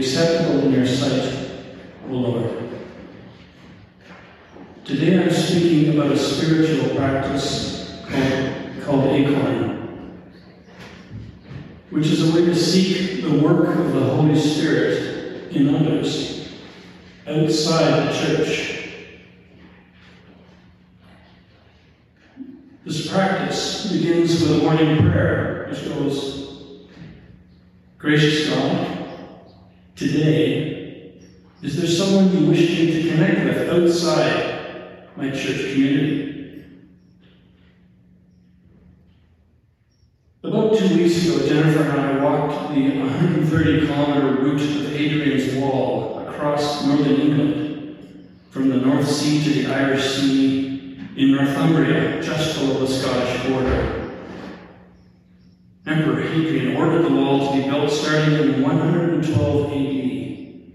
acceptable in your sight, O Lord. Today I'm speaking about a spiritual practice called, called Acorn, which is a way to seek the work of the Holy Spirit in others outside the church. This practice begins with a morning prayer, which goes, Gracious God, today, is there someone you wish to connect with outside my church community? About two weeks ago, Jennifer and I walked the 130 kilometer route of Hadrian's Wall across northern England, from the North Sea to the Irish Sea in Northumbria, just below the Scottish border. Emperor Hadrian ordered the wall to be built starting in 112 AD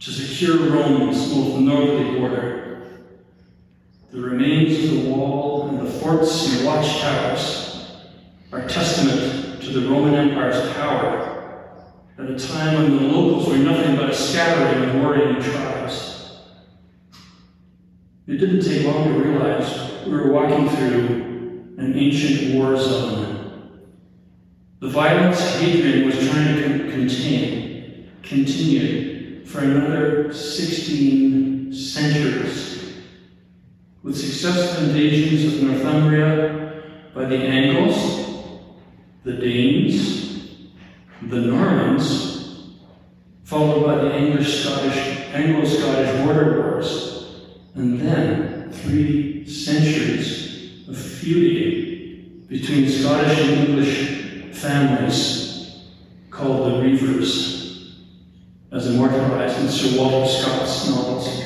to secure Rome's most northerly border. The remains of the wall and the forts and watchtowers are testament to the Roman Empire's power at a time when the locals were nothing but a scattering of warring tribes. It didn't take long to realize we were walking through an ancient war zone. The violence Hadrian was trying to con- contain continued for another 16 centuries, with successful invasions of Northumbria by the Angles, the Danes, the Normans, followed by the Anglo-Scottish Anglo-Scottish border wars and then three centuries of feuding between Scottish and English families called the Reivers, as immortalized in Sir Walter Scott's novels.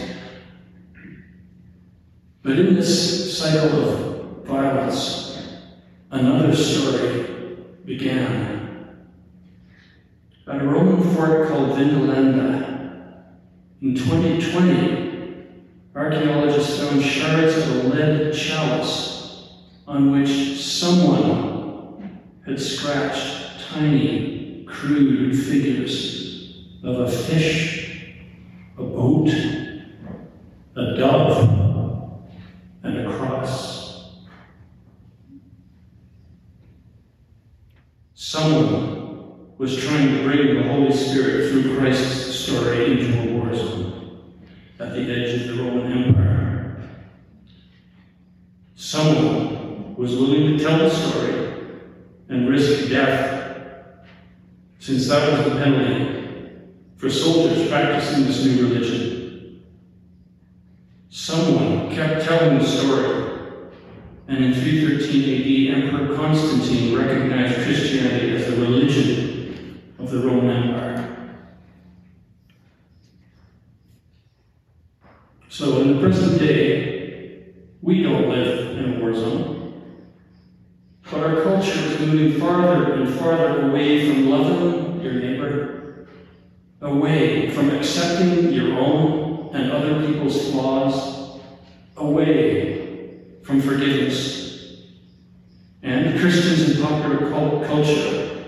But in this cycle of violence, another story began. At a Roman fort called Vindolanda, in 2020, Archaeologists found shards of a lead chalice on which someone had scratched tiny, crude figures of a fish, a boat, a dove, and a cross. Someone was trying to bring the Holy Spirit through Christ's story into a war zone at the edge of the Roman Empire. Someone was willing to tell the story and risk death, since that was the penalty for soldiers practicing this new religion. Someone kept telling the story, and in 313 AD, Emperor Constantine recognized Christianity as the religion of the Roman Empire. So in the present day, we don't live in a war zone. Our culture is moving farther and farther away from loving your neighbor, away from accepting your own and other people's flaws, away from forgiveness. And Christians in popular culture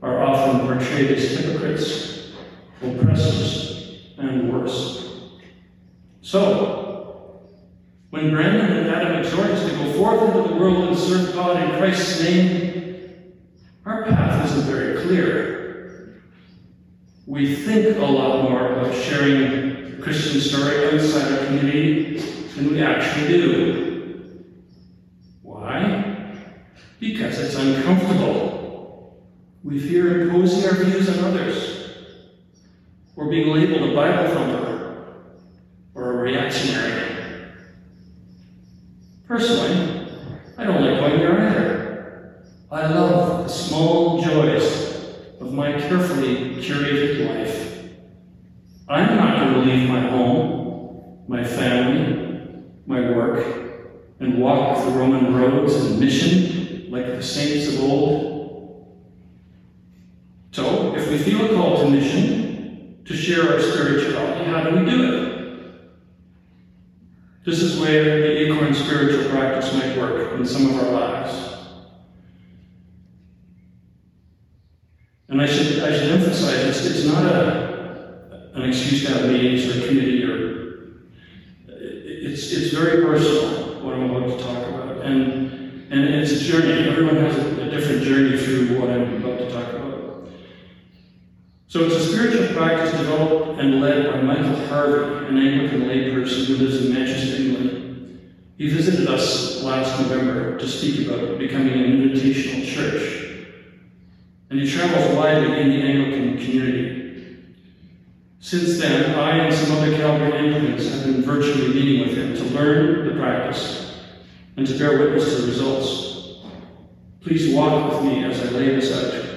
are often portrayed as hypocrites, oppressors, and worse. So, when Brandon and Adam exhort forth into the world and serve God in Christ's name, our path isn't very clear. We think a lot more about sharing the Christian story outside our community than we actually do. Why? Because it's uncomfortable. We fear imposing our views on others, or being labeled a Bible thumper or a reactionary. Personally, I don't like going there either. I love the small joys of my carefully curated life. I'm not going to leave my home, my family, my work, and walk the Roman roads and mission like the saints of old. So, if we feel a call to mission, to share our spirituality, how do we do it? This is where the acorn spiritual practice might work in some of our lives. And I should, I should emphasize it's, it's not a, an excuse to have meetings or committee or it's, it's very personal what I'm about to talk about. And, and it's a journey. Everyone has a, a different journey through what I'm about to talk about. So it's a spiritual practice developed and led by Michael Harvey, an Anglican layperson who lives in Manchester, England. He visited us last November to speak about becoming an invitational church and he travels widely in the Anglican community. Since then, I and some other Calvary Anglicans have been virtually meeting with him to learn the practice and to bear witness to the results. Please walk with me as I lay this out.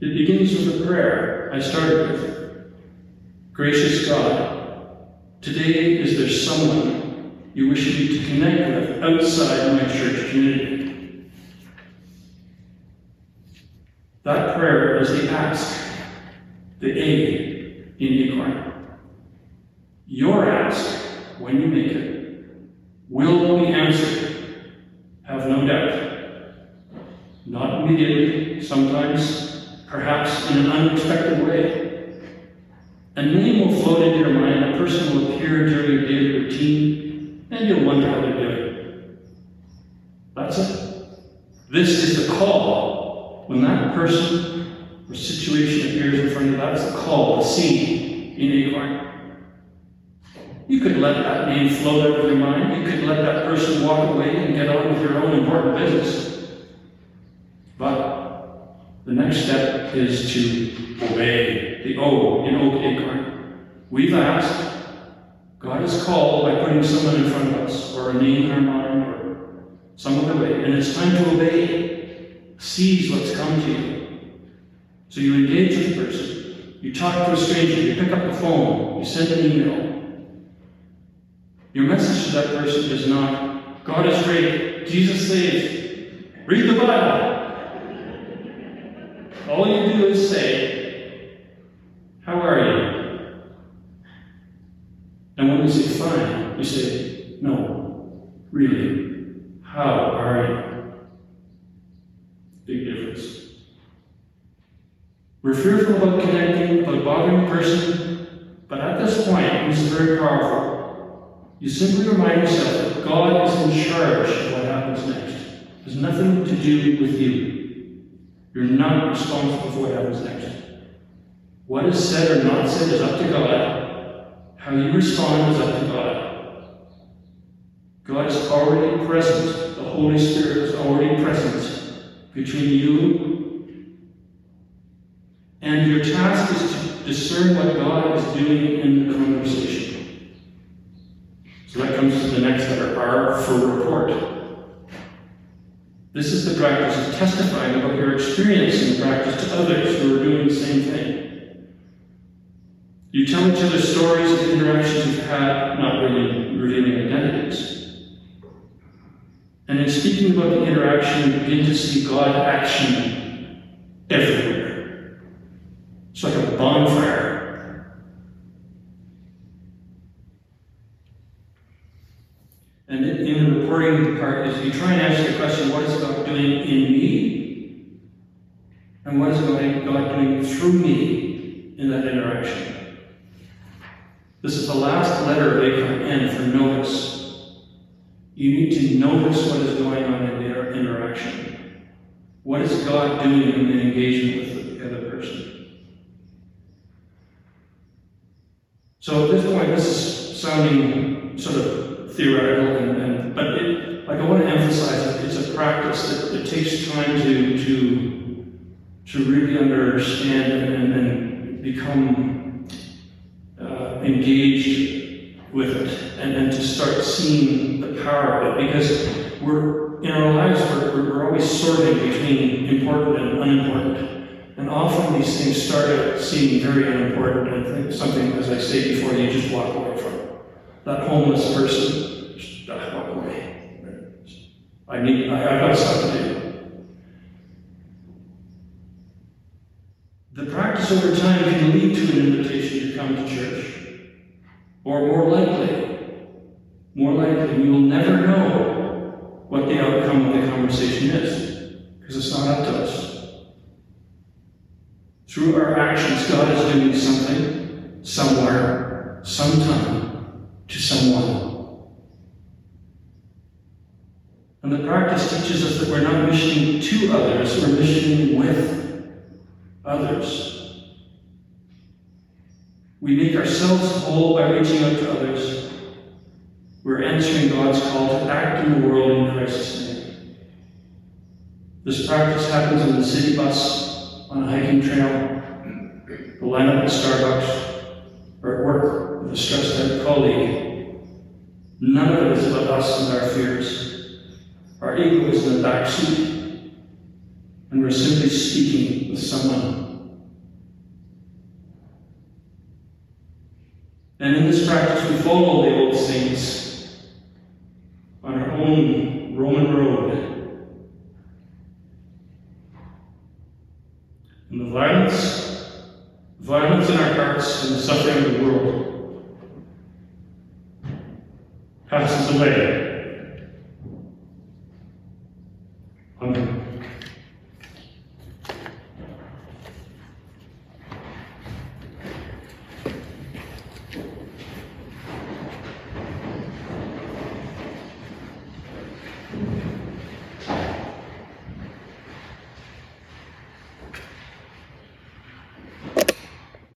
It begins with a prayer I started with. Gracious God, today is there someone you wish me to connect with outside my church community? That prayer is the ask, the A in Acorn. Your ask, when you make it, will be answered. Have no doubt. Not immediately, sometimes, perhaps in an unexpected way. A name will float into your mind, a person will appear during your daily routine, and you'll wonder how they're doing. That's it. This is the call when that person or situation appears in front of you, that's the call, the scene in Acorn. You could let that name float out of your mind. You could let that person walk away and get on with your own important business. But the next step is to obey the O in Oak Acorn. We've asked, God has called by putting someone in front of us, or a name in our mind, or some other way, and it's time to obey sees what's come to you. So you engage with the person. You talk to a stranger. You pick up the phone. You send an email. Your message to that person is not, God is great. Jesus saves. Read the Bible. All you do is say, How are you? And when you say fine, you say, Really, how are you? Big difference. We're fearful about connecting, about bothering the person, but at this point, it's very powerful. You simply remind yourself that God is in charge of what happens next. It has nothing to do with you. You're not responsible for what happens next. What is said or not said is up to God. How you respond is up to God. God is already present. The Holy Spirit is already present between you and your task is to discern what God is doing in the conversation. So that comes to the next letter, R for report. This is the practice of testifying about your experience the practice to others who are doing the same thing. You tell each other stories of interactions you've had, not really revealing. And in speaking about the interaction, you begin to see God action everywhere. It's like a bonfire. And in the reporting part is you try and answer the question, what is God doing in me? And what is God doing through me in that interaction? This is the last letter of Acorn N for notice. You need to notice what is going on in their interaction. What is God doing in the engagement with the other person? So at this point, this is sounding sort of theoretical, and, and but it, like I want to emphasize that it's a practice that it takes time to to to really understand and, and become uh, engaged with it, and, and to start seeing the power of it because we're in our lives we're, we're always sorting between important and unimportant. And often these things start out seeming very unimportant and something, as I say before, you just walk away from. That homeless person, just walk away. I need I, I've got something to do. The practice over time can lead to an invitation to come to church. Or more likely, more likely we will never know what the outcome of the conversation is, because it's not up to us. Through our actions, God is doing something, somewhere, sometime, to someone. And the practice teaches us that we're not missioning to others, we're missioning with others. We make ourselves whole by reaching out to others. We're answering God's call to act in the world in Christ's name. This practice happens on the city bus, on a hiking trail, the lineup at Starbucks, or at work with a stressed out colleague. None of it is about us and our fears. Our ego is in the back seat, and we're simply speaking with someone And in this practice, we follow the old saints on our own Roman road. And the violence, violence in our hearts and the suffering of the world passes away. Amen.